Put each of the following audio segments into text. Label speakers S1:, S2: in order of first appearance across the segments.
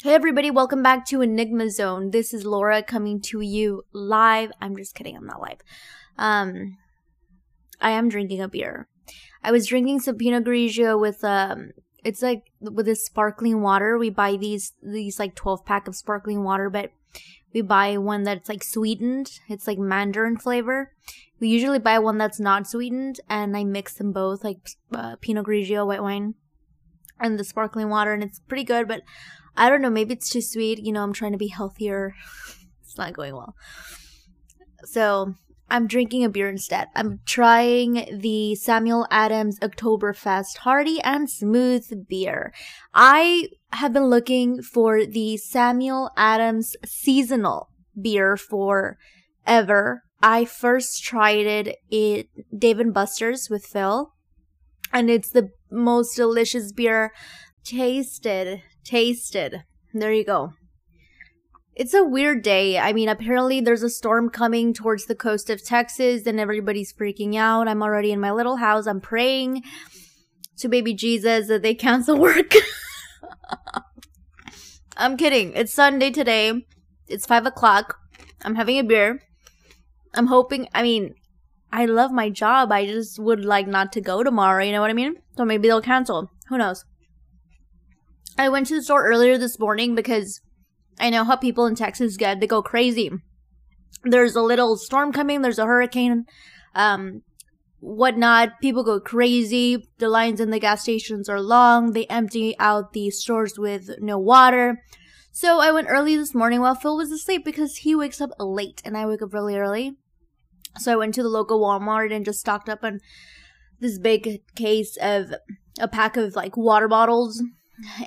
S1: Hey everybody, welcome back to Enigma Zone. This is Laura coming to you live. I'm just kidding, I'm not live. Um I am drinking a beer. I was drinking some Pinot Grigio with um it's like with this sparkling water. We buy these these like 12 pack of sparkling water, but we buy one that's like sweetened. It's like mandarin flavor. We usually buy one that's not sweetened and I mix them both like uh, Pinot Grigio white wine and the sparkling water and it's pretty good, but I don't know, maybe it's too sweet. You know, I'm trying to be healthier. it's not going well. So I'm drinking a beer instead. I'm trying the Samuel Adams Oktoberfest Hearty and Smooth beer. I have been looking for the Samuel Adams seasonal beer for ever. I first tried it at Dave and Buster's with Phil, and it's the most delicious beer tasted tasted. There you go. It's a weird day. I mean, apparently there's a storm coming towards the coast of Texas and everybody's freaking out. I'm already in my little house. I'm praying to baby Jesus that they cancel work. I'm kidding. It's Sunday today. It's five o'clock. I'm having a beer. I'm hoping, I mean, I love my job. I just would like not to go tomorrow. You know what I mean? So maybe they'll cancel. Who knows? I went to the store earlier this morning because I know how people in Texas get. They go crazy. There's a little storm coming, there's a hurricane, um, whatnot. People go crazy. The lines in the gas stations are long. They empty out the stores with no water. So I went early this morning while Phil was asleep because he wakes up late and I wake up really early. So I went to the local Walmart and just stocked up on this big case of a pack of like water bottles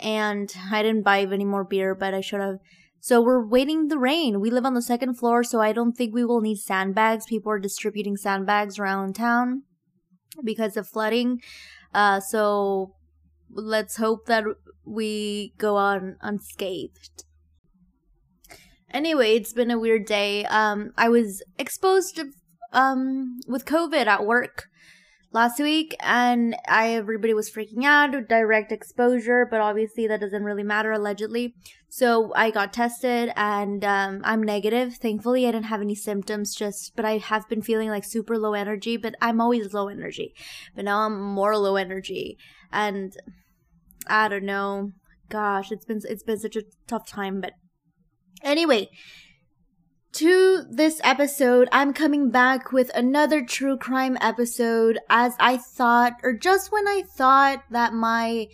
S1: and I didn't buy any more beer, but I should have. So we're waiting the rain. We live on the second floor, so I don't think we will need sandbags. People are distributing sandbags around town because of flooding. Uh, so let's hope that we go on unscathed. Anyway, it's been a weird day. Um, I was exposed um, with COVID at work last week and I everybody was freaking out with direct exposure but obviously that doesn't really matter allegedly. So I got tested and um, I'm negative. Thankfully I didn't have any symptoms just but I have been feeling like super low energy but I'm always low energy. But now I'm more low energy and I don't know. Gosh it's been it's been such a tough time but anyway to this episode, I'm coming back with another true crime episode as I thought, or just when I thought that my,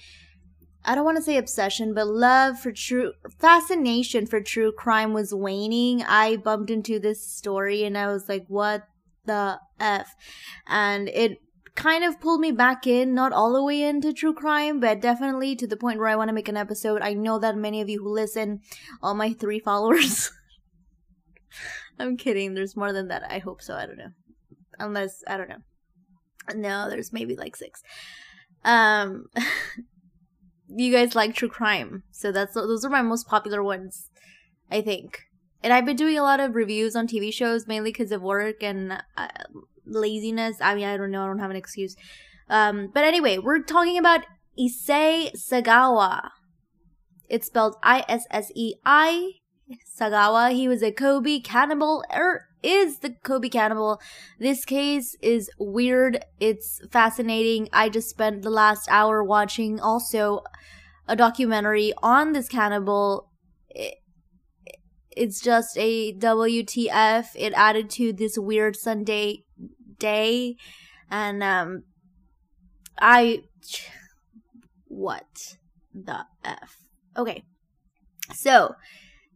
S1: I don't want to say obsession, but love for true, fascination for true crime was waning. I bumped into this story and I was like, what the F? And it kind of pulled me back in, not all the way into true crime, but definitely to the point where I want to make an episode. I know that many of you who listen, all my three followers, I'm kidding. There's more than that. I hope so. I don't know. Unless I don't know. No, there's maybe like six. Um, you guys like true crime, so that's those are my most popular ones, I think. And I've been doing a lot of reviews on TV shows mainly because of work and uh, laziness. I mean, I don't know. I don't have an excuse. Um, but anyway, we're talking about Issei Sagawa. It's spelled I S S E I Sagawa. He was a Kobe cannibal, or is the Kobe cannibal. This case is weird. It's fascinating. I just spent the last hour watching also a documentary on this cannibal. It, it's just a WTF. It added to this weird Sunday day. And, um, I. What the F? Okay. So,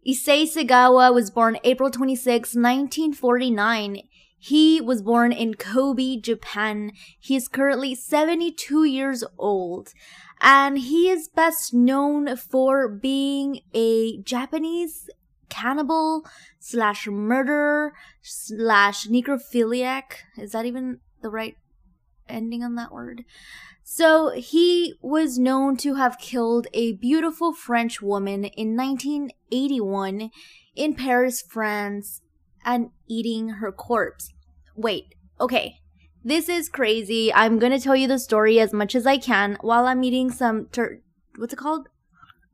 S1: Issei Sagawa was born April 26, 1949. He was born in Kobe, Japan. He is currently 72 years old. And he is best known for being a Japanese cannibal slash murderer slash necrophiliac. Is that even the right ending on that word? So he was known to have killed a beautiful French woman in 1981 in Paris, France, and eating her corpse. Wait, okay. This is crazy. I'm gonna tell you the story as much as I can while I'm eating some tur- what's it called?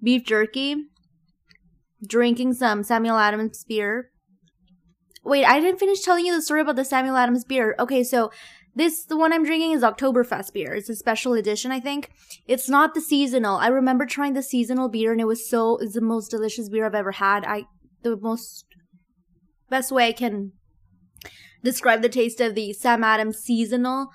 S1: Beef jerky. drinking some Samuel Adams beer. Wait, I didn't finish telling you the story about the Samuel Adams beer. Okay, so this the one I'm drinking is Oktoberfest beer. It's a special edition, I think. It's not the seasonal. I remember trying the seasonal beer and it was so it's the most delicious beer I've ever had. I the most best way I can describe the taste of the Sam Adams seasonal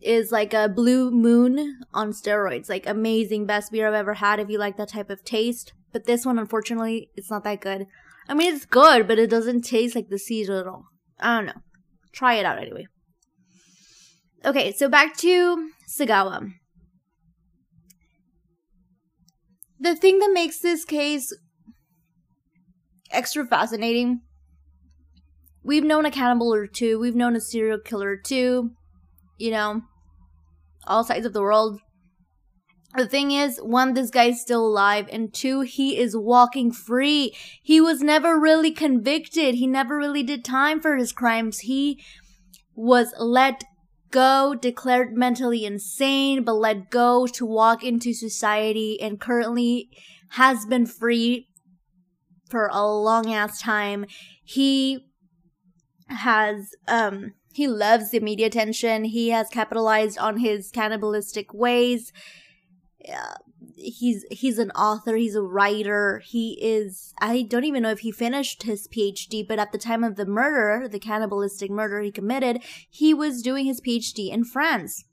S1: is like a blue moon on steroids. Like amazing best beer I've ever had if you like that type of taste. But this one unfortunately it's not that good. I mean it's good, but it doesn't taste like the seasonal. I don't know. Try it out anyway. Okay, so back to Sagawa. The thing that makes this case extra fascinating we've known a cannibal or two, we've known a serial killer or two, you know, all sides of the world. The thing is, one, this guy's still alive, and two, he is walking free. He was never really convicted. He never really did time for his crimes. He was let go, declared mentally insane, but let go to walk into society and currently has been free for a long ass time. He has, um, he loves the media attention. He has capitalized on his cannibalistic ways. Uh, he's he's an author he's a writer he is i don't even know if he finished his phd but at the time of the murder the cannibalistic murder he committed he was doing his phd in france.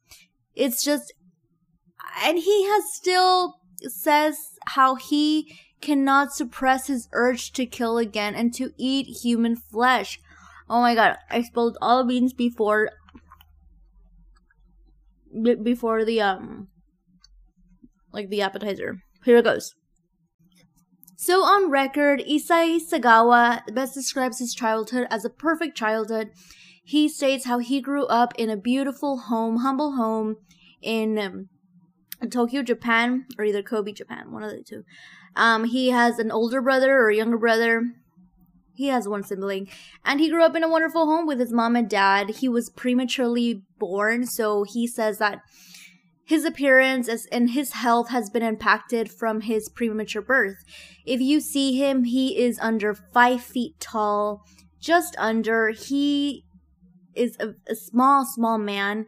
S1: It's just and he has still says how he cannot suppress his urge to kill again and to eat human flesh. Oh my god i spilled all the beans before before the um like the appetizer. Here it goes. So on record, Issei Sagawa best describes his childhood as a perfect childhood. He states how he grew up in a beautiful home, humble home in um, Tokyo, Japan, or either Kobe, Japan, one of the two. Um, he has an older brother or younger brother. He has one sibling. And he grew up in a wonderful home with his mom and dad. He was prematurely born, so he says that his appearance as, and his health has been impacted from his premature birth. If you see him, he is under five feet tall, just under. He is a, a small, small man.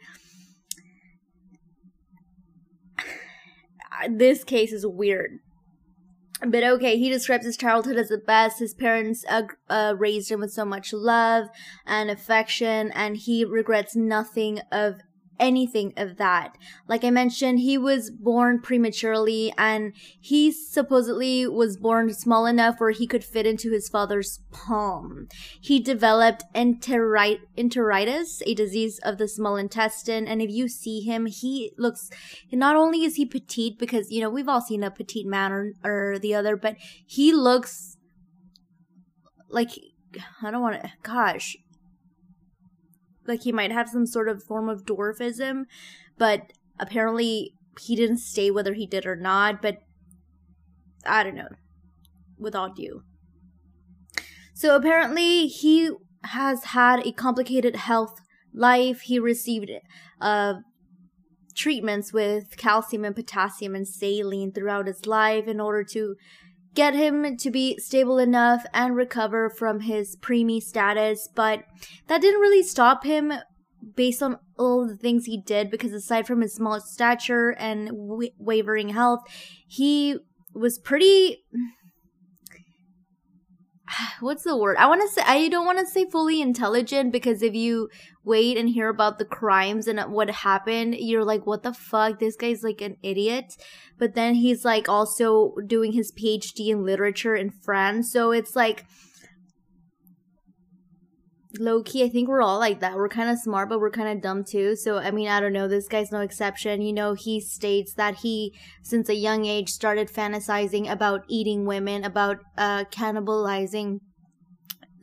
S1: This case is weird. But okay, he describes his childhood as the best. His parents uh, uh, raised him with so much love and affection, and he regrets nothing of anything of that. Like I mentioned, he was born prematurely and he supposedly was born small enough where he could fit into his father's palm. He developed enterit- enteritis, a disease of the small intestine. And if you see him, he looks, not only is he petite because, you know, we've all seen a petite man or, or the other, but he looks like, I don't want to, gosh, like he might have some sort of form of dwarfism, but apparently he didn't stay whether he did or not, but I don't know. With all due. So apparently he has had a complicated health life. He received uh treatments with calcium and potassium and saline throughout his life in order to get him to be stable enough and recover from his preemie status, but that didn't really stop him based on all the things he did because aside from his small stature and wavering health, he was pretty what's the word? I want to say I don't want to say fully intelligent because if you wait and hear about the crimes and what happened, you're like, what the fuck? This guy's like an idiot. But then he's like also doing his PhD in literature in France, so it's like low key, I think we're all like that. We're kind of smart, but we're kind of dumb too. So, I mean, I don't know. This guy's no exception. You know, he states that he, since a young age, started fantasizing about eating women, about uh, cannibalizing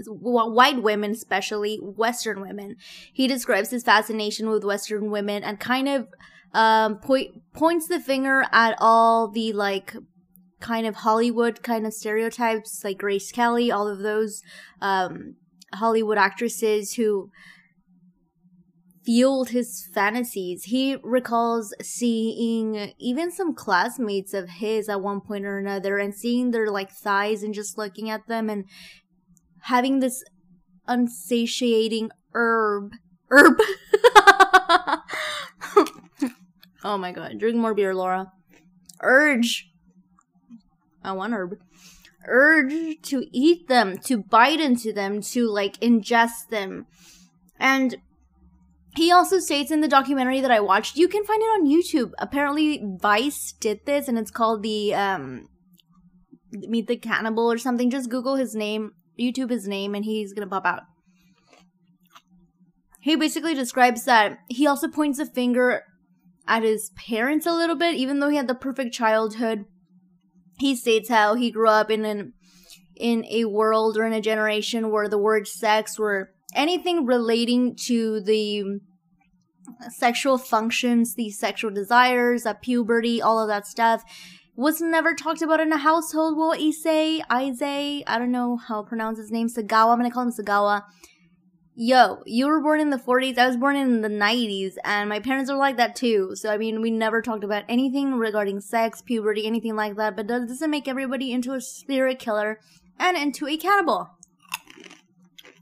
S1: white women, especially Western women. He describes his fascination with Western women and kind of um, point points the finger at all the like kind of Hollywood kind of stereotypes, like Grace Kelly, all of those um, Hollywood actresses who fueled his fantasies. He recalls seeing even some classmates of his at one point or another and seeing their like thighs and just looking at them and having this unsatiating herb herb. Oh my god. Drink more beer laura. Urge. I want herb urge to eat them to bite into them to like ingest them and he also states in the documentary that I watched, you can find it on YouTube. Apparently, Vice did this, and it's called the um, Meet the Cannibal or something. Just Google his name, YouTube his name, and he's gonna pop out. He basically describes that he also points a finger at his parents a little bit, even though he had the perfect childhood. He states how he grew up in an in a world or in a generation where the word sex were anything relating to the sexual functions, the sexual desires, puberty, all of that stuff was never talked about in a household. Well, Issei, Issei, I don't know how to pronounce his name, Sagawa, I'm gonna call him Sagawa. Yo, you were born in the 40s, I was born in the 90s, and my parents are like that too. So, I mean, we never talked about anything regarding sex, puberty, anything like that, but doesn't make everybody into a spirit killer and into a cannibal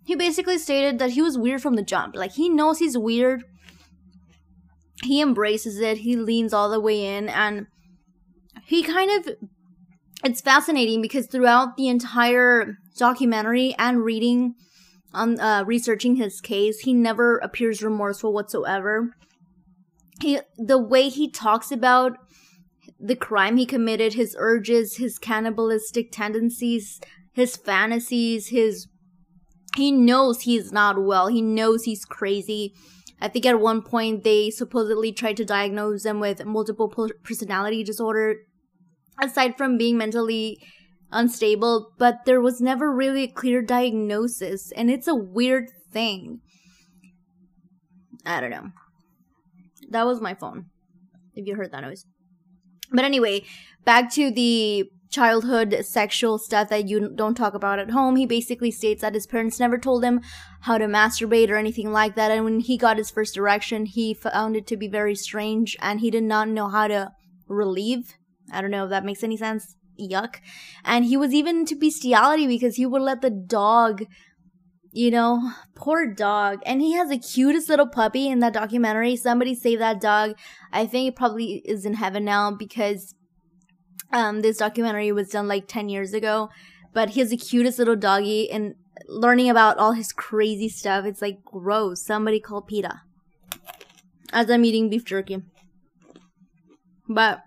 S1: he basically stated that he was weird from the jump. Like he knows he's weird. He embraces it. He leans all the way in and he kind of it's fascinating because throughout the entire documentary and reading on uh, researching his case, he never appears remorseful whatsoever. He the way he talks about the crime he committed, his urges, his cannibalistic tendencies, his fantasies, his he knows he's not well. He knows he's crazy. I think at one point they supposedly tried to diagnose him with multiple personality disorder, aside from being mentally unstable, but there was never really a clear diagnosis, and it's a weird thing. I don't know. That was my phone, if you heard that noise. But anyway, back to the childhood sexual stuff that you don't talk about at home. He basically states that his parents never told him how to masturbate or anything like that. And when he got his first erection, he found it to be very strange and he did not know how to relieve. I don't know if that makes any sense. Yuck. And he was even into bestiality because he would let the dog you know, poor dog. And he has the cutest little puppy in that documentary. Somebody save that dog. I think it probably is in heaven now because um, this documentary was done like 10 years ago, but he has the cutest little doggy and learning about all his crazy stuff. It's like gross. Somebody call PETA. As I'm eating beef jerky. But,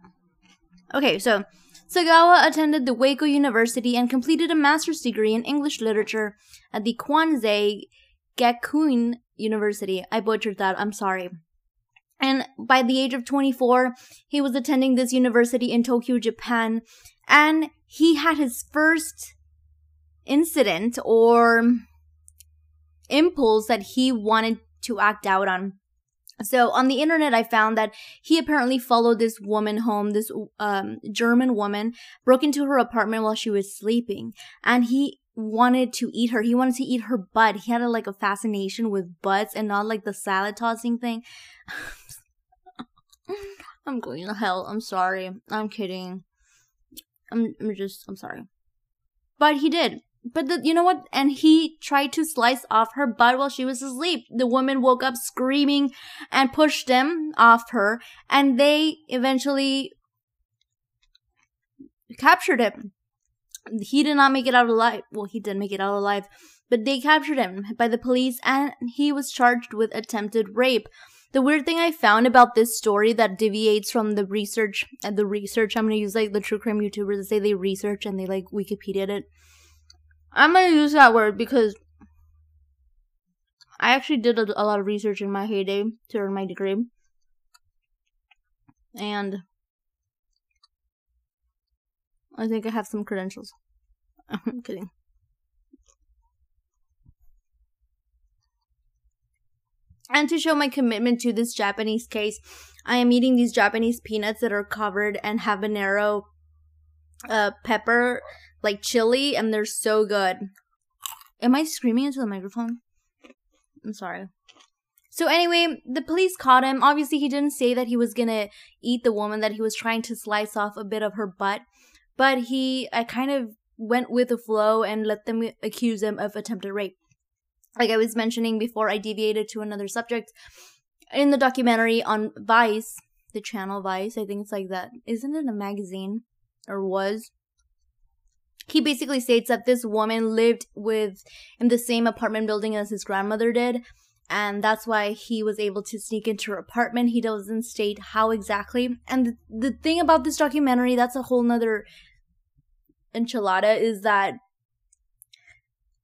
S1: okay, so Sagawa attended the Wako University and completed a master's degree in English literature at the Kwansei Gakuin University. I butchered that. I'm sorry. And by the age of 24, he was attending this university in Tokyo, Japan. And he had his first incident or impulse that he wanted to act out on. So on the internet, I found that he apparently followed this woman home, this um, German woman, broke into her apartment while she was sleeping, and he wanted to eat her. He wanted to eat her butt. He had a, like a fascination with butts and not like the salad tossing thing. I'm going to hell. I'm sorry. I'm kidding. I'm, I'm just, I'm sorry. But he did. But the, you know what? And he tried to slice off her butt while she was asleep. The woman woke up screaming and pushed him off her. And they eventually captured him. He did not make it out alive. Well, he did make it out alive. But they captured him by the police and he was charged with attempted rape. The weird thing I found about this story that deviates from the research and the research, I'm gonna use like the true crime YouTubers that say they research and they like Wikipedia it. I'm gonna use that word because I actually did a, a lot of research in my heyday to earn my degree. And I think I have some credentials. I'm kidding. And to show my commitment to this Japanese case, I am eating these Japanese peanuts that are covered in habanero uh, pepper, like chili, and they're so good. Am I screaming into the microphone? I'm sorry. So anyway, the police caught him. Obviously, he didn't say that he was gonna eat the woman that he was trying to slice off a bit of her butt, but he I kind of went with the flow and let them accuse him of attempted rape. Like I was mentioning before, I deviated to another subject in the documentary on Vice, the channel Vice. I think it's like that. Isn't it a magazine or was? He basically states that this woman lived with in the same apartment building as his grandmother did and that's why he was able to sneak into her apartment. He doesn't state how exactly. And the, the thing about this documentary that's a whole nother enchilada is that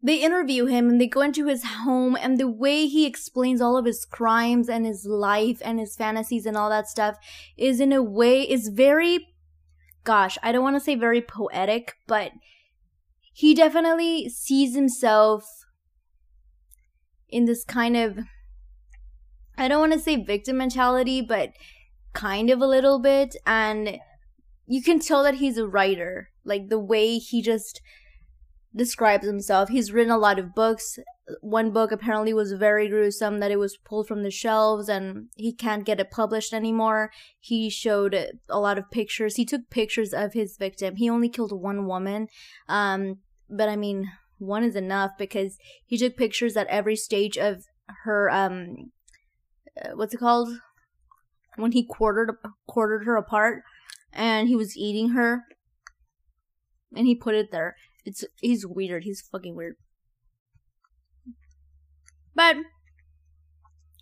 S1: they interview him and they go into his home and the way he explains all of his crimes and his life and his fantasies and all that stuff is in a way is very gosh i don't want to say very poetic but he definitely sees himself in this kind of I don't want to say victim mentality, but kind of a little bit and you can tell that he's a writer. Like the way he just describes himself. He's written a lot of books. One book apparently was very gruesome that it was pulled from the shelves and he can't get it published anymore. He showed a lot of pictures. He took pictures of his victim. He only killed one woman. Um but I mean, one is enough because he took pictures at every stage of her um uh, what's it called when he quartered quartered her apart and he was eating her and he put it there it's he's weird he's fucking weird but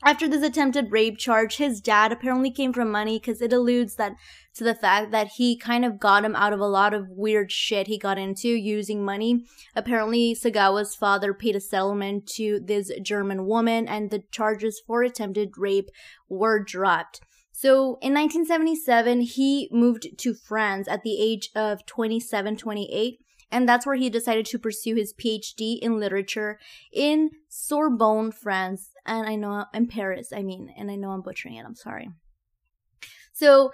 S1: after this attempted rape charge, his dad apparently came from money because it alludes that to the fact that he kind of got him out of a lot of weird shit he got into using money. Apparently, Sagawa's father paid a settlement to this German woman, and the charges for attempted rape were dropped. So in 1977, he moved to France at the age of 27, 28 and that's where he decided to pursue his PhD in literature in Sorbonne, France. And I know in Paris, I mean, and I know I'm butchering it, I'm sorry. So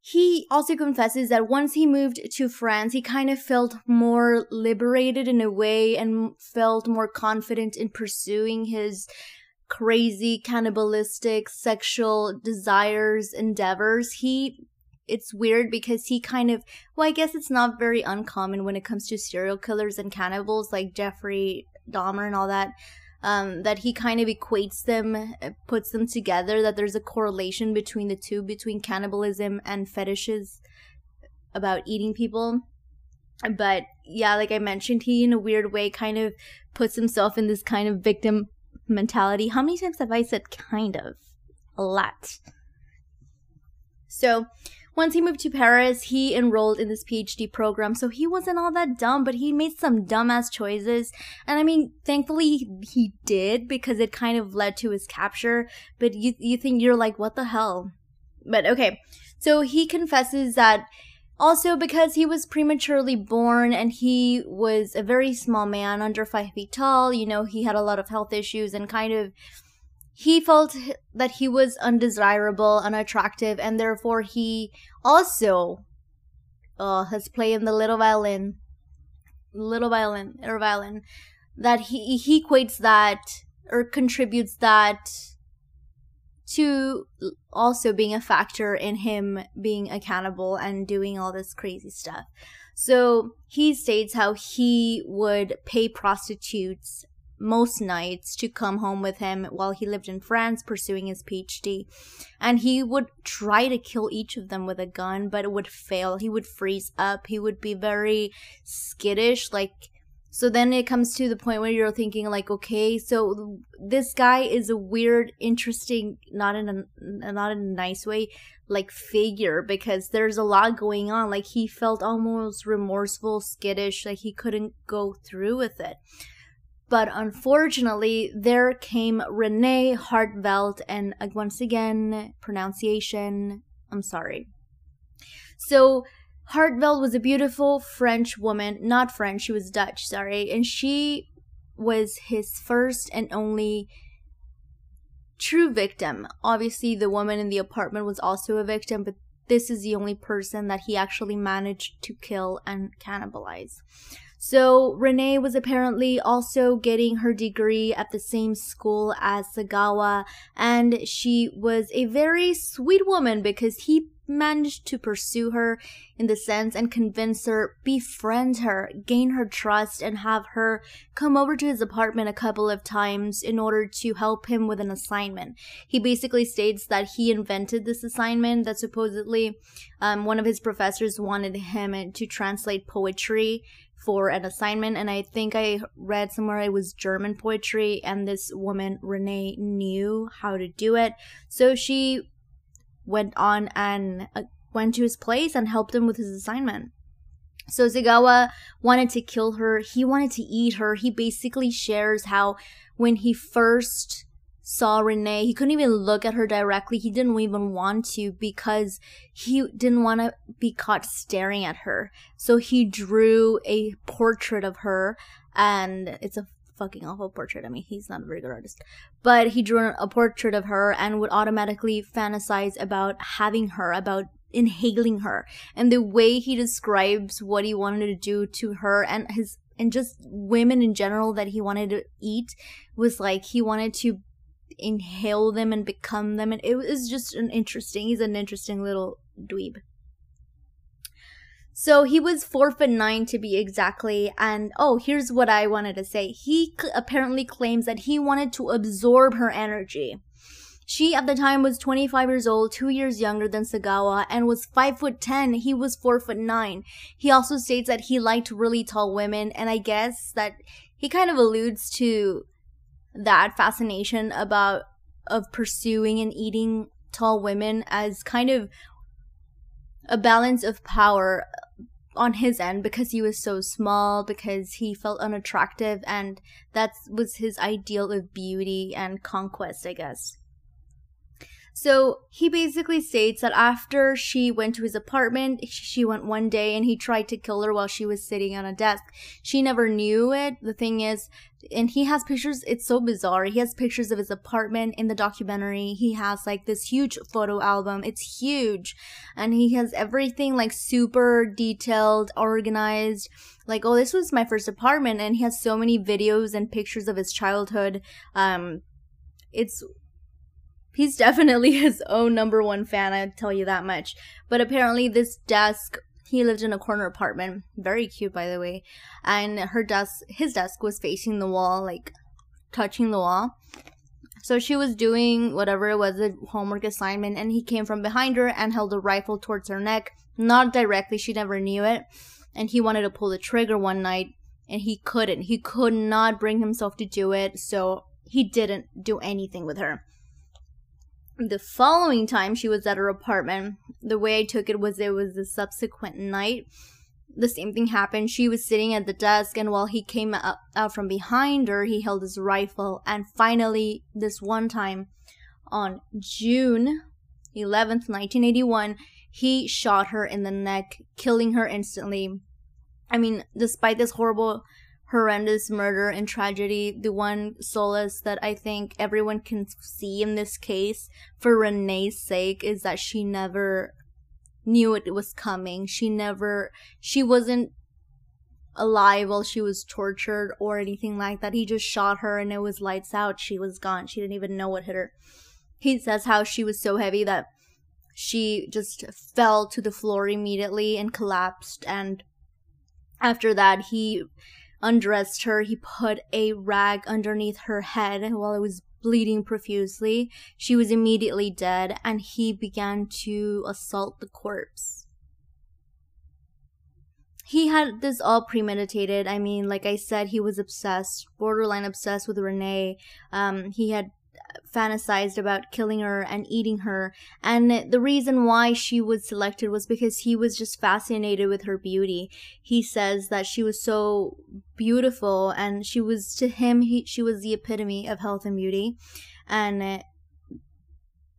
S1: he also confesses that once he moved to France, he kind of felt more liberated in a way and felt more confident in pursuing his crazy cannibalistic sexual desires endeavors. He it's weird because he kind of well i guess it's not very uncommon when it comes to serial killers and cannibals like jeffrey dahmer and all that um, that he kind of equates them uh, puts them together that there's a correlation between the two between cannibalism and fetishes about eating people. But yeah like i mentioned he in a weird way kind of puts himself in this kind of victim mentality. How many times have i said kind of? A lot. So once he moved to Paris, he enrolled in this PhD program. So he wasn't all that dumb, but he made some dumbass choices. And I mean, thankfully he did because it kind of led to his capture. But you, you think you're like, what the hell? But okay. So he confesses that also because he was prematurely born and he was a very small man, under five feet tall, you know, he had a lot of health issues and kind of he felt that he was undesirable, unattractive, and therefore he also uh, has played the little violin, little violin or violin, that he he equates that or contributes that to also being a factor in him being a cannibal and doing all this crazy stuff. So he states how he would pay prostitutes most nights to come home with him while he lived in France pursuing his PhD. And he would try to kill each of them with a gun, but it would fail. He would freeze up. He would be very skittish. Like, so then it comes to the point where you're thinking, like, okay, so this guy is a weird, interesting, not in a not in a nice way, like figure because there's a lot going on. Like he felt almost remorseful, skittish, like he couldn't go through with it. But unfortunately, there came Renee Hartevelt, and uh, once again, pronunciation, I'm sorry. So, Hartevelt was a beautiful French woman, not French, she was Dutch, sorry, and she was his first and only true victim. Obviously, the woman in the apartment was also a victim, but this is the only person that he actually managed to kill and cannibalize. So Renee was apparently also getting her degree at the same school as Sagawa, and she was a very sweet woman because he managed to pursue her in the sense and convince her, befriend her, gain her trust, and have her come over to his apartment a couple of times in order to help him with an assignment. He basically states that he invented this assignment, that supposedly um, one of his professors wanted him to translate poetry for an assignment and i think i read somewhere it was german poetry and this woman renee knew how to do it so she went on and uh, went to his place and helped him with his assignment. So Sagawa wanted to kill her. He wanted to eat her. He basically shares how when he first saw Renee, he couldn't even look at her directly. He didn't even want to because he didn't want to be caught staring at her. So he drew a portrait of her and it's a fucking awful portrait. I mean, he's not a very good artist. But he drew a portrait of her and would automatically fantasize about having her, about inhaling her. And the way he describes what he wanted to do to her and his and just women in general that he wanted to eat was like he wanted to inhale them and become them and it was just an interesting he's an interesting little dweeb so he was four foot nine to be exactly. And oh, here's what I wanted to say. He apparently claims that he wanted to absorb her energy. She at the time was 25 years old, two years younger than Sagawa, and was 5 foot 10. He was 4 foot 9. He also states that he liked really tall women, and I guess that he kind of alludes to that fascination about of pursuing and eating tall women as kind of a balance of power on his end because he was so small because he felt unattractive and that was his ideal of beauty and conquest i guess so he basically states that after she went to his apartment, she went one day and he tried to kill her while she was sitting on a desk. She never knew it. The thing is, and he has pictures, it's so bizarre. He has pictures of his apartment in the documentary. He has like this huge photo album. It's huge. And he has everything like super detailed, organized. Like, oh, this was my first apartment. And he has so many videos and pictures of his childhood. Um, it's he's definitely his own number one fan, I tell you that much. But apparently, this desk, he lived in a corner apartment, very cute, by the way, and her desk, his desk was facing the wall, like touching the wall. So she was doing whatever it was, a homework assignment, and he came from behind her and held a rifle towards her neck. Not directly, she never knew it. And he wanted to pull the trigger one night, and he couldn't. He could not bring himself to do it, so he didn't do anything with her. The following time she was at her apartment, the way I took it was it was the subsequent night. The same thing happened. She was sitting at the desk, and while he came out, out from behind her, he held his rifle. And finally, this one time on June 11th, 1981, he shot her in the neck, killing her instantly. I mean, despite this horrible horrendous murder and tragedy, the one solace that I think everyone can see in this case for Renee's sake is that she never knew it was coming. She never, she wasn't alive while she was tortured or anything like that. He just shot her and it was lights out. She was gone. She didn't even know what hit her. He says how she was so heavy that she just fell to the floor immediately and collapsed. And after that, he undressed her. He put a rag underneath her head while it was bleeding profusely. She was immediately dead, and he began to assault the corpse. He had this all premeditated. I mean, like I said, he was obsessed, borderline obsessed with Renee. Um, he had fantasized about killing her and eating her. And the reason why she was selected was because he was just fascinated with her beauty. He says that she was so beautiful and she was, to him, he, she was the epitome of health and beauty. And uh,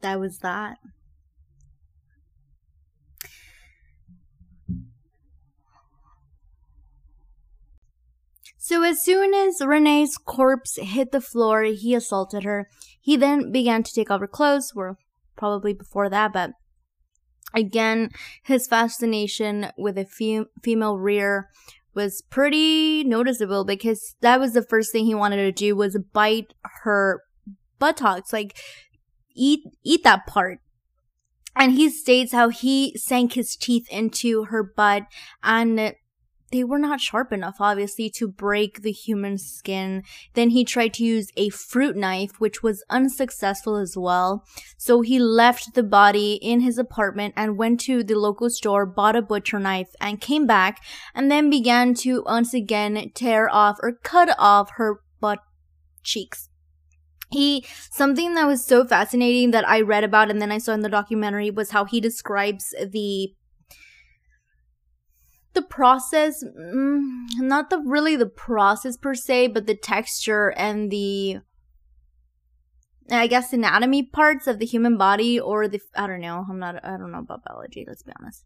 S1: that was that. So as soon as Renee's corpse hit the floor, he assaulted her. He then began to take off her clothes, or probably before that, but again, his fascination with a fem- female rear was pretty noticeable because that was the first thing he wanted to do was bite her buttocks, like eat eat that part. And he states how he sank his teeth into her butt and they were not sharp enough, obviously, to break the human skin. Then he tried to use a fruit knife, which was unsuccessful as well. So he left the body in his apartment and went to the local store, bought a butcher knife, and came back, and then began to once again tear off or cut off her butt cheeks he something that was so fascinating that I read about and then I saw in the documentary was how he describes the the process mm, not the really the process per se but the texture and the i guess anatomy parts of the human body or the i don't know i'm not i don't know about biology let's be honest.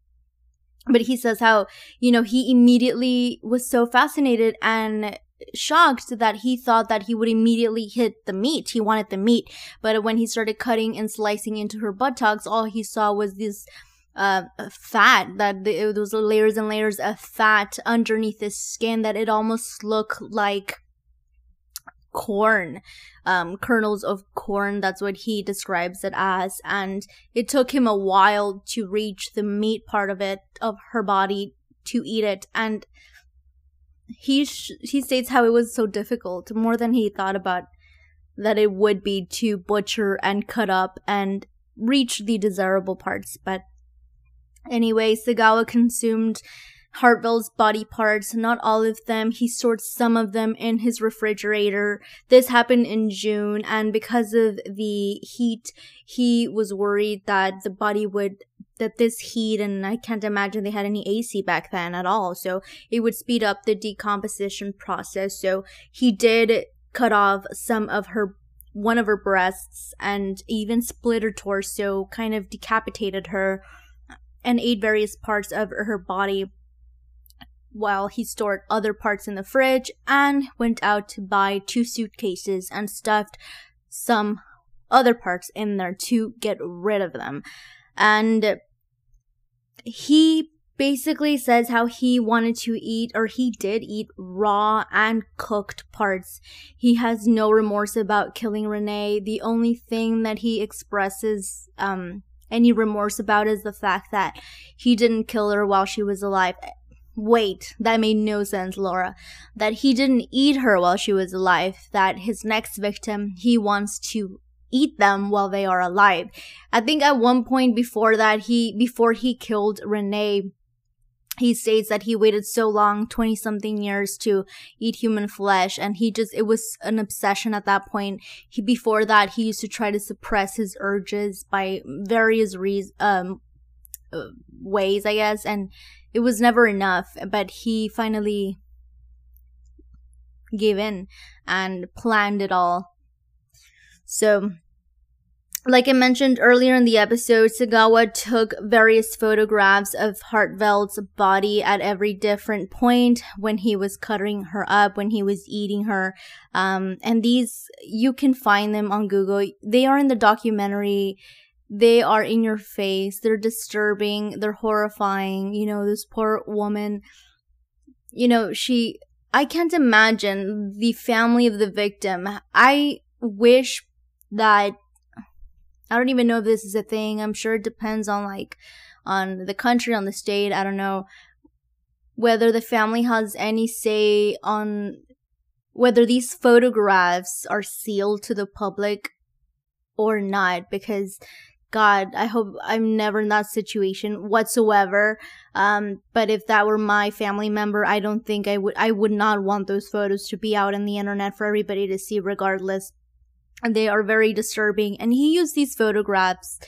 S1: But he says how you know he immediately was so fascinated and shocked that he thought that he would immediately hit the meat. He wanted the meat. But when he started cutting and slicing into her buttocks all he saw was this uh, fat that the, was layers and layers of fat underneath his skin that it almost looked like corn um kernels of corn. That's what he describes it as. And it took him a while to reach the meat part of it of her body to eat it. And he sh- he states how it was so difficult more than he thought about that it would be to butcher and cut up and reach the desirable parts. But Anyway, Sagawa consumed Hartwell's body parts, not all of them. He stored some of them in his refrigerator. This happened in June, and because of the heat, he was worried that the body would that this heat and I can't imagine they had any AC back then at all. So it would speed up the decomposition process. So he did cut off some of her one of her breasts and even split her torso, kind of decapitated her and ate various parts of her body while he stored other parts in the fridge and went out to buy two suitcases and stuffed some other parts in there to get rid of them. And he basically says how he wanted to eat or he did eat raw and cooked parts. He has no remorse about killing Renee. The only thing that he expresses um any remorse about is the fact that he didn't kill her while she was alive. Wait, that made no sense, Laura. That he didn't eat her while she was alive. That his next victim, he wants to eat them while they are alive. I think at one point before that, he, before he killed Renee, he states that he waited so long 20 something years to eat human flesh and he just it was an obsession at that point. He before that he used to try to suppress his urges by various um uh, ways i guess and it was never enough but he finally gave in and planned it all. So like I mentioned earlier in the episode, Sagawa took various photographs of Hartwell's body at every different point when he was cutting her up, when he was eating her. Um, and these, you can find them on Google. They are in the documentary. They are in your face. They're disturbing. They're horrifying. You know, this poor woman, you know, she, I can't imagine the family of the victim. I wish that I don't even know if this is a thing. I'm sure it depends on like on the country, on the state. I don't know whether the family has any say on whether these photographs are sealed to the public or not because god i hope i'm never in that situation whatsoever um but if that were my family member i don't think i would i would not want those photos to be out in the internet for everybody to see regardless and they are very disturbing. And he used these photographs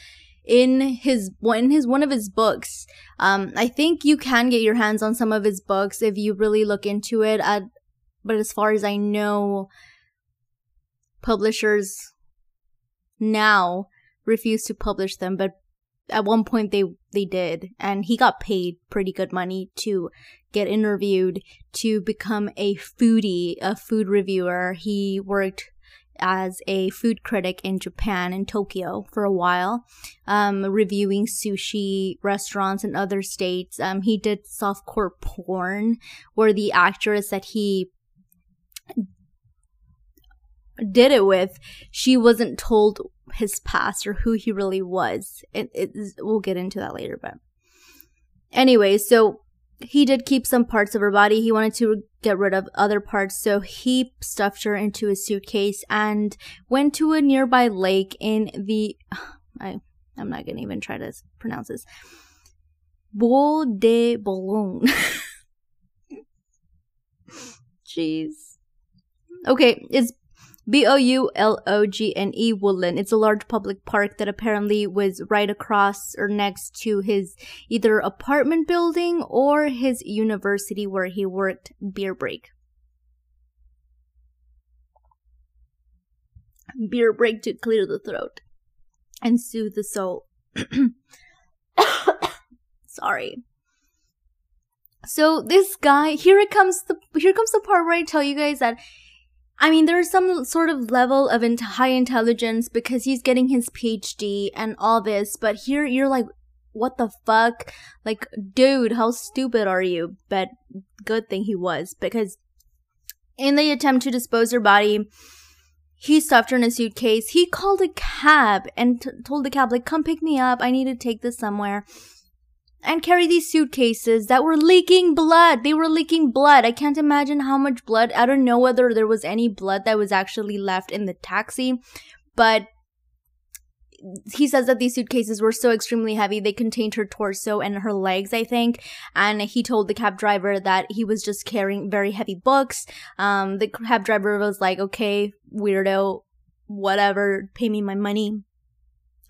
S1: in his in his one of his books. Um, I think you can get your hands on some of his books if you really look into it. At, but as far as I know, publishers now refuse to publish them. But at one point they they did, and he got paid pretty good money to get interviewed to become a foodie, a food reviewer. He worked as a food critic in Japan, in Tokyo, for a while, um, reviewing sushi restaurants in other states. Um, he did softcore porn, where the actress that he did it with, she wasn't told his past or who he really was. It, it, we'll get into that later, but anyway, so he did keep some parts of her body. He wanted to get rid of other parts, so he stuffed her into a suitcase and went to a nearby lake in the. I, I'm not gonna even try to pronounce this. Bois de Boulogne. Jeez. Okay, it's B O U L O G N E Woodland. It's a large public park that apparently was right across or next to his either apartment building or his university where he worked beer break. Beer break to clear the throat and soothe the soul. Sorry. So this guy, here it comes the here comes the part where I tell you guys that I mean, there's some sort of level of in- high intelligence because he's getting his PhD and all this, but here you're like, what the fuck? Like, dude, how stupid are you? But good thing he was because in the attempt to dispose her body, he stuffed her in a suitcase. He called a cab and t- told the cab, like, come pick me up. I need to take this somewhere and carry these suitcases that were leaking blood. They were leaking blood. I can't imagine how much blood. I don't know whether there was any blood that was actually left in the taxi, but he says that these suitcases were so extremely heavy they contained her torso and her legs i think and he told the cab driver that he was just carrying very heavy books um the cab driver was like okay weirdo whatever pay me my money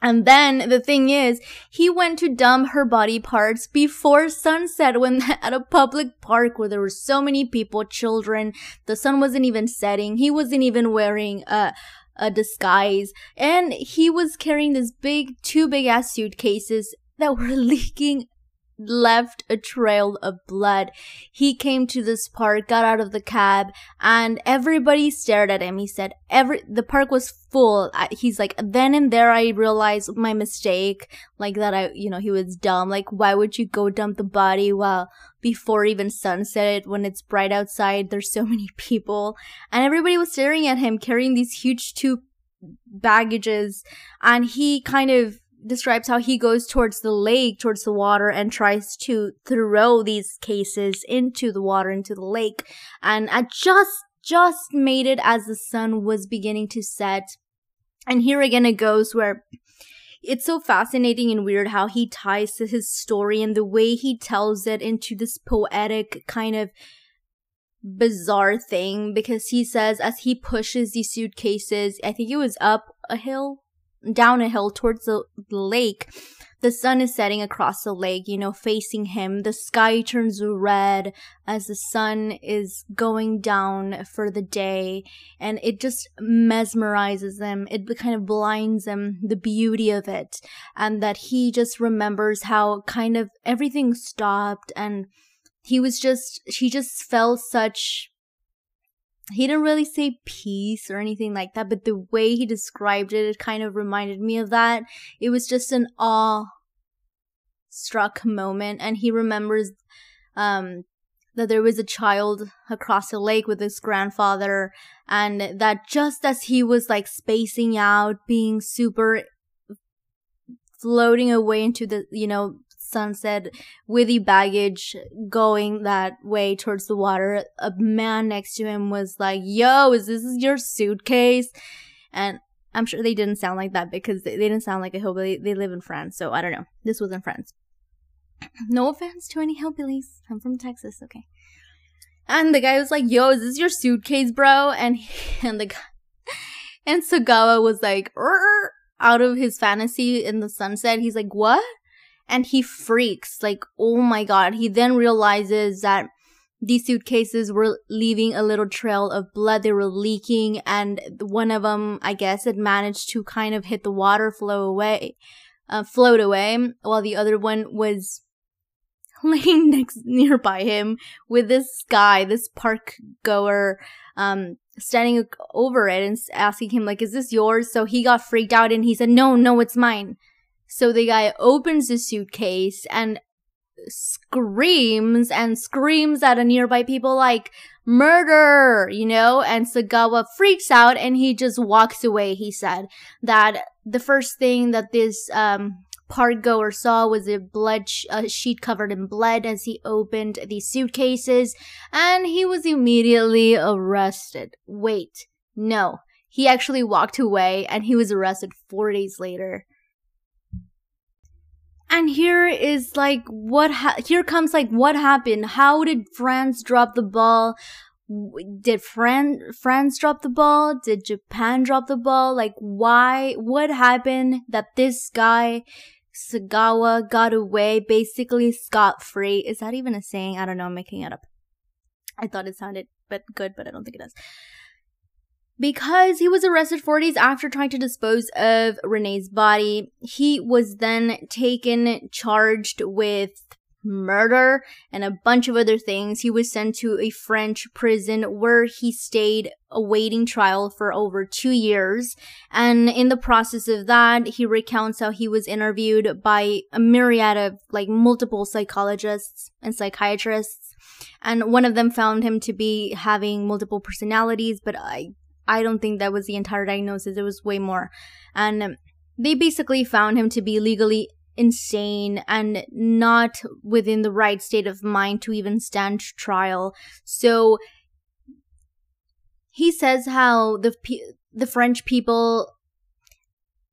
S1: and then the thing is, he went to dump her body parts before sunset when at a public park where there were so many people, children. The sun wasn't even setting. He wasn't even wearing a, a disguise. And he was carrying this big, two big ass suitcases that were leaking left a trail of blood. He came to this park, got out of the cab, and everybody stared at him. He said, "Every the park was full." He's like, then and there, I realized my mistake, like that. I, you know, he was dumb. Like, why would you go dump the body while before even sunset when it's bright outside? There's so many people, and everybody was staring at him carrying these huge two baggages, and he kind of describes how he goes towards the lake, towards the water, and tries to throw these cases into the water, into the lake. And I just, just made it as the sun was beginning to set. And here again it goes where it's so fascinating and weird how he ties to his story and the way he tells it into this poetic kind of bizarre thing because he says as he pushes these suitcases, I think it was up a hill down a hill towards the lake. The sun is setting across the lake, you know, facing him. The sky turns red as the sun is going down for the day, and it just mesmerizes him. It kind of blinds him, the beauty of it, and that he just remembers how kind of everything stopped and he was just, he just felt such he didn't really say peace or anything like that, but the way he described it, it kind of reminded me of that. It was just an awe struck moment, and he remembers um, that there was a child across the lake with his grandfather, and that just as he was like spacing out, being super floating away into the, you know, sunset with the baggage going that way towards the water. A man next to him was like, Yo, is this your suitcase? And I'm sure they didn't sound like that because they, didn't sound like a hillbilly. They live in France, so I don't know. This was in France. no offense to any hillbillies. I'm from Texas, okay. And the guy was like, "Yo, is this your suitcase, bro?" And he, and the and Sagawa was like, out of his fantasy in the sunset. He's like, "What?" And he freaks like oh my god. He then realizes that these suitcases were leaving a little trail of blood. They were leaking and one of them i guess had managed to kind of hit the water flow away uh, float away while the other one was laying next nearby him with this guy this park goer um standing over it and asking him like is this yours? So he got freaked out and he said no no it's mine so the guy opens the suitcase and screams and screams at a nearby people like murder you know and sagawa freaks out and he just walks away he said that the first thing that this um park goer saw was a blood sh- a sheet covered in blood as he opened the suitcases and he was immediately arrested. Wait, no. He actually walked away and he was arrested 4 days later. And here is like what ha- here comes like what happened? How did France drop the ball? did Fran- France drop the ball? Did Japan drop the ball? Like, why? What happened that this guy Sagawa got away basically scot free. Is that even a saying? I don't know. I'm making it up. I thought it sounded but good, but I don't think it does. Because he was arrested four days after trying to dispose of Renee's body, he was then taken, charged with murder, and a bunch of other things. He was sent to a French prison where he stayed awaiting trial for over two years. And in the process of that, he recounts how he was interviewed by a myriad of like multiple psychologists and psychiatrists. And one of them found him to be having multiple personalities, but I, I don't think that was the entire diagnosis. It was way more. And they basically found him to be legally insane and not within the right state of mind to even stand trial. So he says how the the French people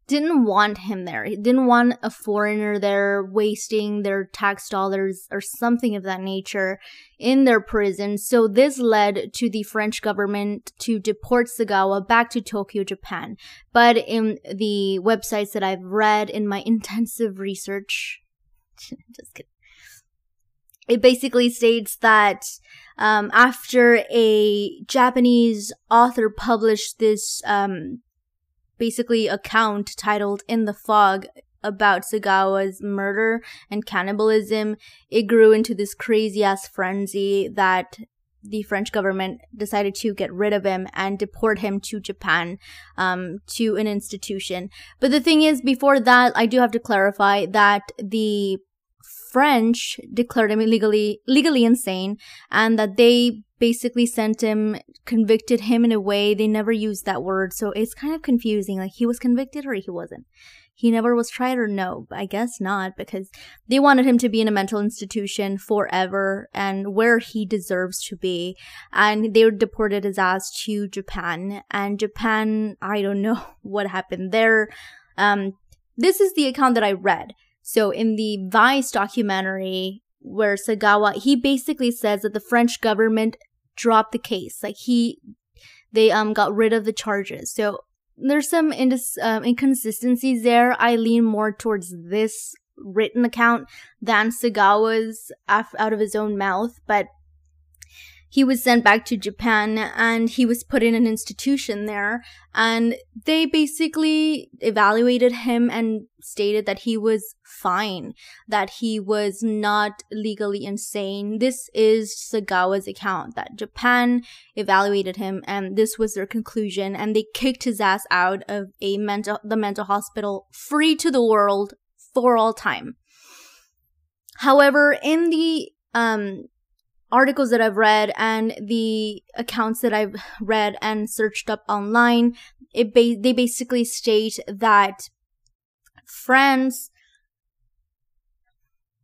S1: didn't want him there. He didn't want a foreigner there wasting their tax dollars or something of that nature in their prison. So this led to the French government to deport Sagawa back to Tokyo, Japan. But in the websites that I've read in my intensive research, just kidding. It basically states that um, after a Japanese author published this um, basically account titled In the Fog about Sagawa's murder and cannibalism, it grew into this crazy ass frenzy that the French government decided to get rid of him and deport him to Japan, um, to an institution. But the thing is, before that, I do have to clarify that the French declared him legally legally insane, and that they basically sent him, convicted him in a way they never used that word. So it's kind of confusing. Like he was convicted or he wasn't. He never was tried or no. I guess not because they wanted him to be in a mental institution forever and where he deserves to be. And they deported his ass to Japan. And Japan, I don't know what happened there. Um, this is the account that I read. So in the Vice documentary, where Sagawa, he basically says that the French government dropped the case. Like he, they um got rid of the charges. So there's some indis- um, inconsistencies there. I lean more towards this written account than Sagawa's af- out of his own mouth, but he was sent back to Japan and he was put in an institution there. And they basically evaluated him and stated that he was fine, that he was not legally insane. This is Sagawa's account that Japan evaluated him and this was their conclusion and they kicked his ass out of a mental the mental hospital free to the world for all time. However, in the um articles that I've read and the accounts that I've read and searched up online, it ba- they basically state that France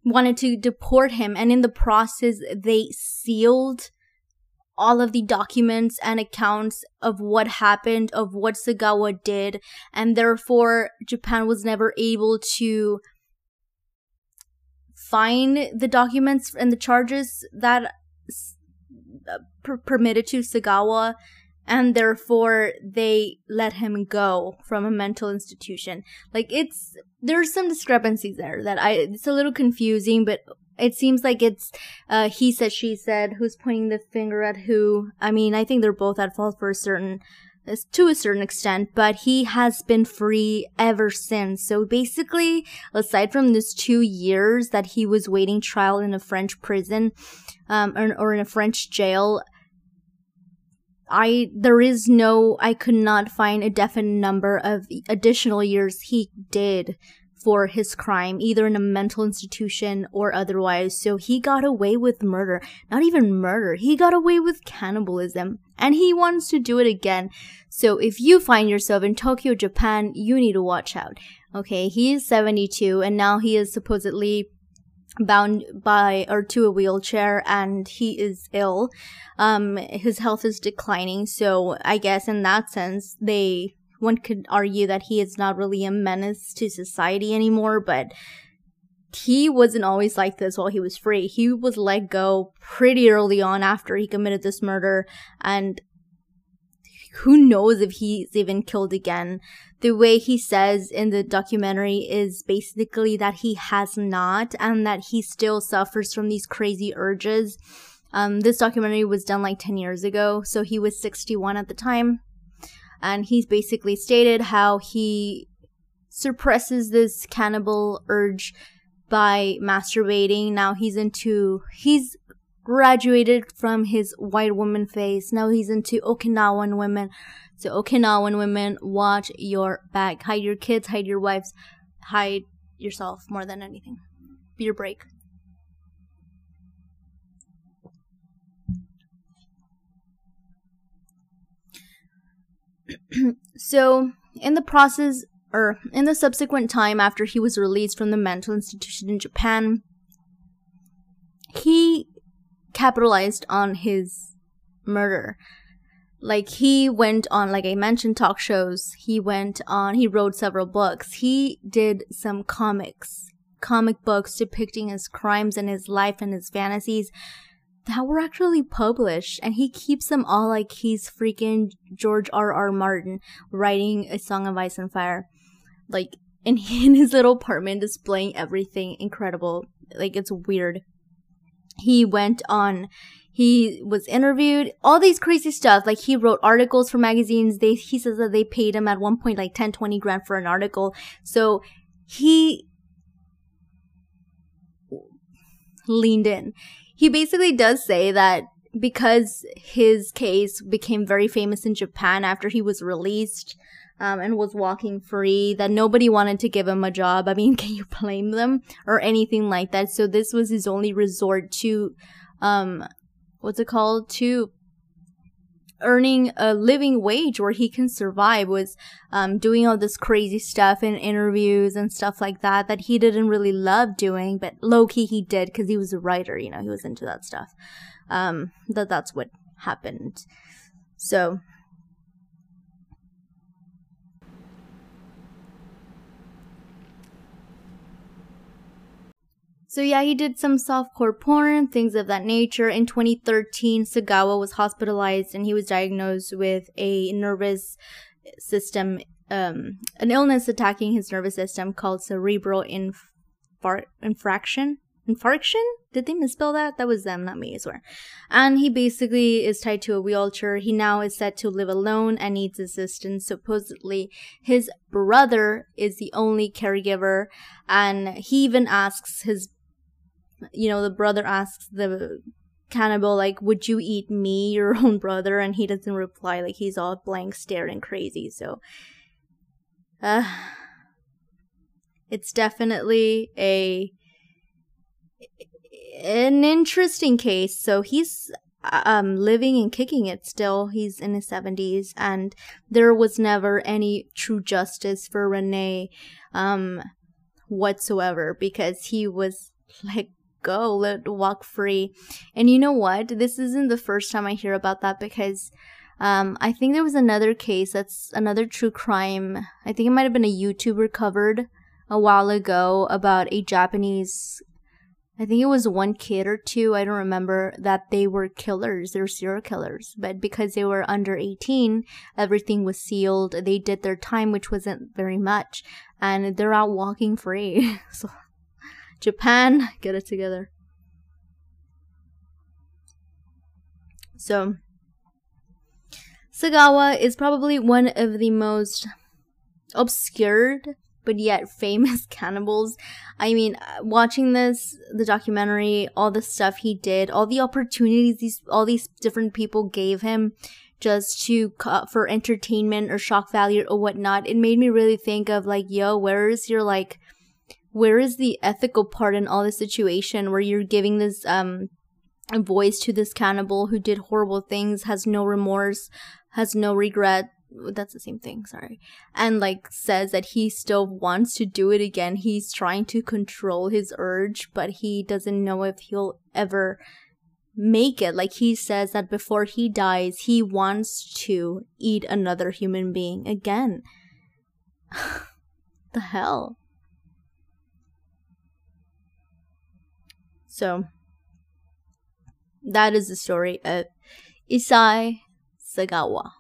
S1: wanted to deport him and in the process they sealed all of the documents and accounts of what happened of what Sagawa did and therefore Japan was never able to find the documents and the charges that uh, per- permitted to Sagawa, and therefore they let him go from a mental institution. Like it's there's some discrepancies there that I it's a little confusing, but it seems like it's uh, he said she said who's pointing the finger at who. I mean, I think they're both at fault for a certain to a certain extent, but he has been free ever since. So basically, aside from this two years that he was waiting trial in a French prison, um, or, or in a French jail, I there is no I could not find a definite number of additional years he did for his crime, either in a mental institution or otherwise. So he got away with murder. Not even murder. He got away with cannibalism. And he wants to do it again. So if you find yourself in Tokyo, Japan, you need to watch out. Okay, he is 72 and now he is supposedly bound by or to a wheelchair and he is ill. Um his health is declining, so I guess in that sense they one could argue that he is not really a menace to society anymore, but he wasn't always like this while he was free. He was let go pretty early on after he committed this murder, and who knows if he's even killed again. The way he says in the documentary is basically that he has not, and that he still suffers from these crazy urges. Um, this documentary was done like 10 years ago, so he was 61 at the time and he's basically stated how he suppresses this cannibal urge by masturbating. Now he's into he's graduated from his white woman phase. Now he's into Okinawan women. So Okinawan women, watch your back. Hide your kids, hide your wives, hide yourself more than anything. Be your break. so, in the process, or in the subsequent time after he was released from the mental institution in Japan, he capitalized on his murder. Like, he went on, like I mentioned, talk shows. He went on, he wrote several books. He did some comics, comic books depicting his crimes and his life and his fantasies that were actually published and he keeps them all like he's freaking George R. R. Martin writing a song of ice and fire. Like in, in his little apartment displaying everything incredible. Like it's weird. He went on he was interviewed, all these crazy stuff. Like he wrote articles for magazines. They he says that they paid him at one point like 10, 20 grand for an article. So he leaned in he basically does say that because his case became very famous in Japan after he was released um, and was walking free, that nobody wanted to give him a job. I mean, can you blame them or anything like that? So this was his only resort to, um, what's it called? To earning a living wage where he can survive was um, doing all this crazy stuff in interviews and stuff like that that he didn't really love doing but low-key he did because he was a writer you know he was into that stuff. Um, that that's what happened. So So yeah, he did some softcore porn, things of that nature. In 2013, Sagawa was hospitalized and he was diagnosed with a nervous system, um, an illness attacking his nervous system called cerebral infar- infraction. Infarction? Did they misspell that? That was them, not me, I swear. And he basically is tied to a wheelchair. He now is set to live alone and needs assistance. Supposedly, his brother is the only caregiver, and he even asks his you know, the brother asks the cannibal, like, would you eat me, your own brother? And he doesn't reply, like, he's all blank staring crazy. So, uh, it's definitely a, an interesting case. So he's, um, living and kicking it still. He's in his 70s and there was never any true justice for Renee um, whatsoever because he was like go, let walk free. And you know what? This isn't the first time I hear about that because um, I think there was another case that's another true crime. I think it might have been a YouTuber covered a while ago about a Japanese. I think it was one kid or two, I don't remember, that they were killers. They were serial killers. But because they were under 18, everything was sealed. They did their time, which wasn't very much. And they're out walking free. so Japan, get it together. So, Sagawa is probably one of the most obscured but yet famous cannibals. I mean, watching this, the documentary, all the stuff he did, all the opportunities these, all these different people gave him just to uh, for entertainment or shock value or whatnot it made me really think of like yo where is your like where is the ethical part in all this situation where you're giving this um voice to this cannibal who did horrible things has no remorse has no regret? That's the same thing sorry. And like says that he still wants to do it again. He's trying to control his urge but he doesn't know if he'll ever make it. Like he says that before he dies he wants to eat another human being again. The hell so that is the story of Issei Sagawa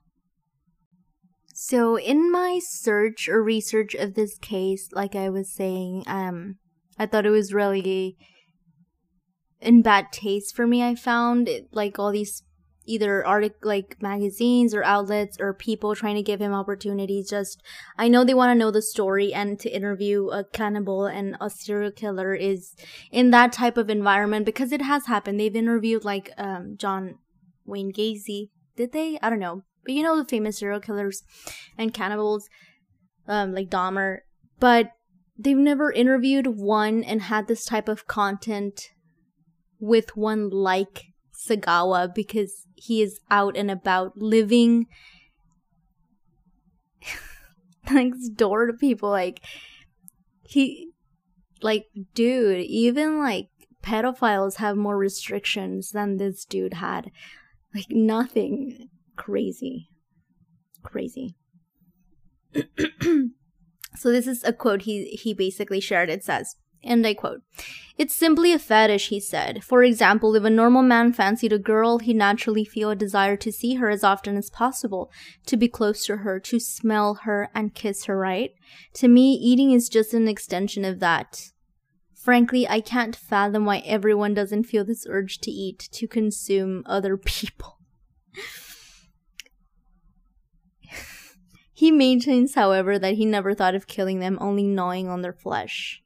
S1: so in my search or research of this case, like I was saying, um, I thought it was really in bad taste for me. I found it, like all these either artic like magazines or outlets or people trying to give him opportunities just i know they want to know the story and to interview a cannibal and a serial killer is in that type of environment because it has happened. They've interviewed like um john wayne gacy. Did they? I don't know. But you know the famous serial killers and cannibals, um, like Dahmer. But they've never interviewed one and had this type of content with one like Sagawa because he is out and about living next door to people like he like dude even like pedophiles have more restrictions than this dude had like nothing crazy. Crazy. so this is a quote he he basically shared. It says, and I quote, It's simply a fetish, he said. For example, if a normal man fancied a girl, he'd naturally feel a desire to see her as often as possible, to be close to her, to smell her and kiss her, right? To me, eating is just an extension of that. Frankly, I can't fathom why everyone doesn't feel this urge to eat, to consume other people. He maintains, however, that he never thought of killing them, only gnawing on their flesh.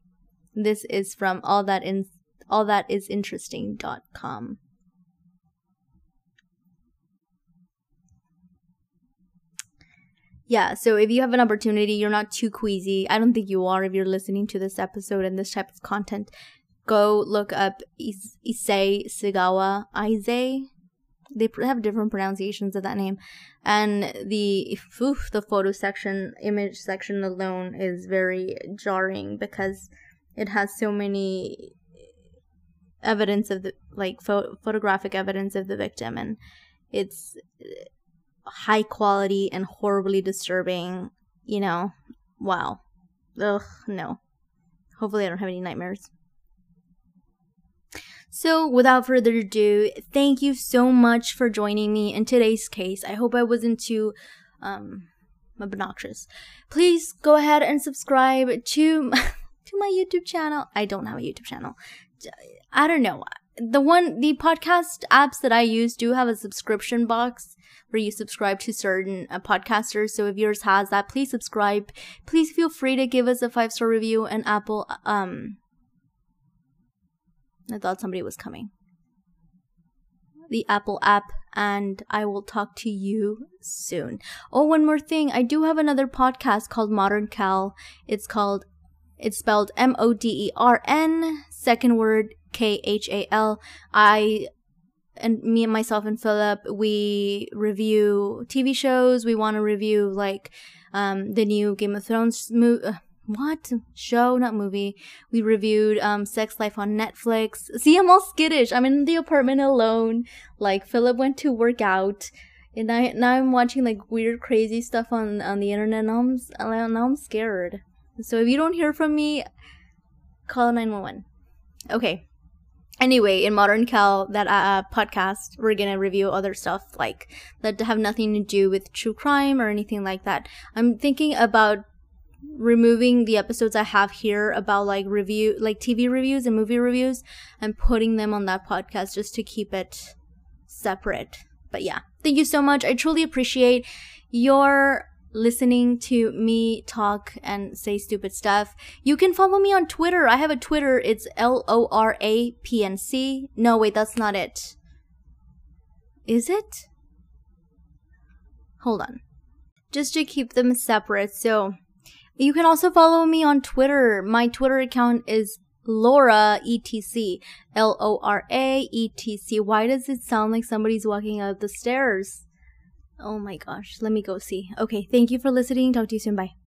S1: This is from all that in all that is interesting.com. Yeah, so if you have an opportunity, you're not too queasy. I don't think you are if you're listening to this episode and this type of content. Go look up Is- Issei Sagawa. Issei they have different pronunciations of that name and the oof, the photo section image section alone is very jarring because it has so many evidence of the like pho- photographic evidence of the victim and it's high quality and horribly disturbing you know wow ugh no hopefully i don't have any nightmares so, without further ado, thank you so much for joining me in today's case. I hope I wasn't too um obnoxious. Please go ahead and subscribe to to my YouTube channel. I don't have a YouTube channel. I don't know. The one the podcast apps that I use do have a subscription box where you subscribe to certain uh, podcasters. So if yours has that, please subscribe. Please feel free to give us a five star review and Apple um I thought somebody was coming. The Apple app, and I will talk to you soon. Oh, one more thing. I do have another podcast called Modern Khal. It's called, it's spelled M O D E R N, second word K H A L. I and me and myself and Philip, we review TV shows. We want to review like um, the new Game of Thrones movie. Uh, what show not movie we reviewed um sex life on netflix see i'm all skittish i'm in the apartment alone like philip went to work out and I, now i'm watching like weird crazy stuff on on the internet now i'm now i'm scared so if you don't hear from me call 911 okay anyway in modern Khal, that uh, uh, podcast we're gonna review other stuff like that have nothing to do with true crime or anything like that i'm thinking about removing the episodes I have here about like review like TV reviews and movie reviews and putting them on that podcast just to keep it separate. But yeah, thank you so much. I truly appreciate your listening to me talk and say stupid stuff. You can follow me on Twitter. I have a Twitter. It's L O R A P N C. No, wait, that's not it. Is it?
S2: hold on. Just to keep them separate. So you can also follow me on Twitter. My Twitter account is Laura ETC. L O R A E T C. Why does it sound like somebody's walking up the stairs? Oh my gosh. Let me go see. Okay. Thank you for listening. Talk to you soon. Bye.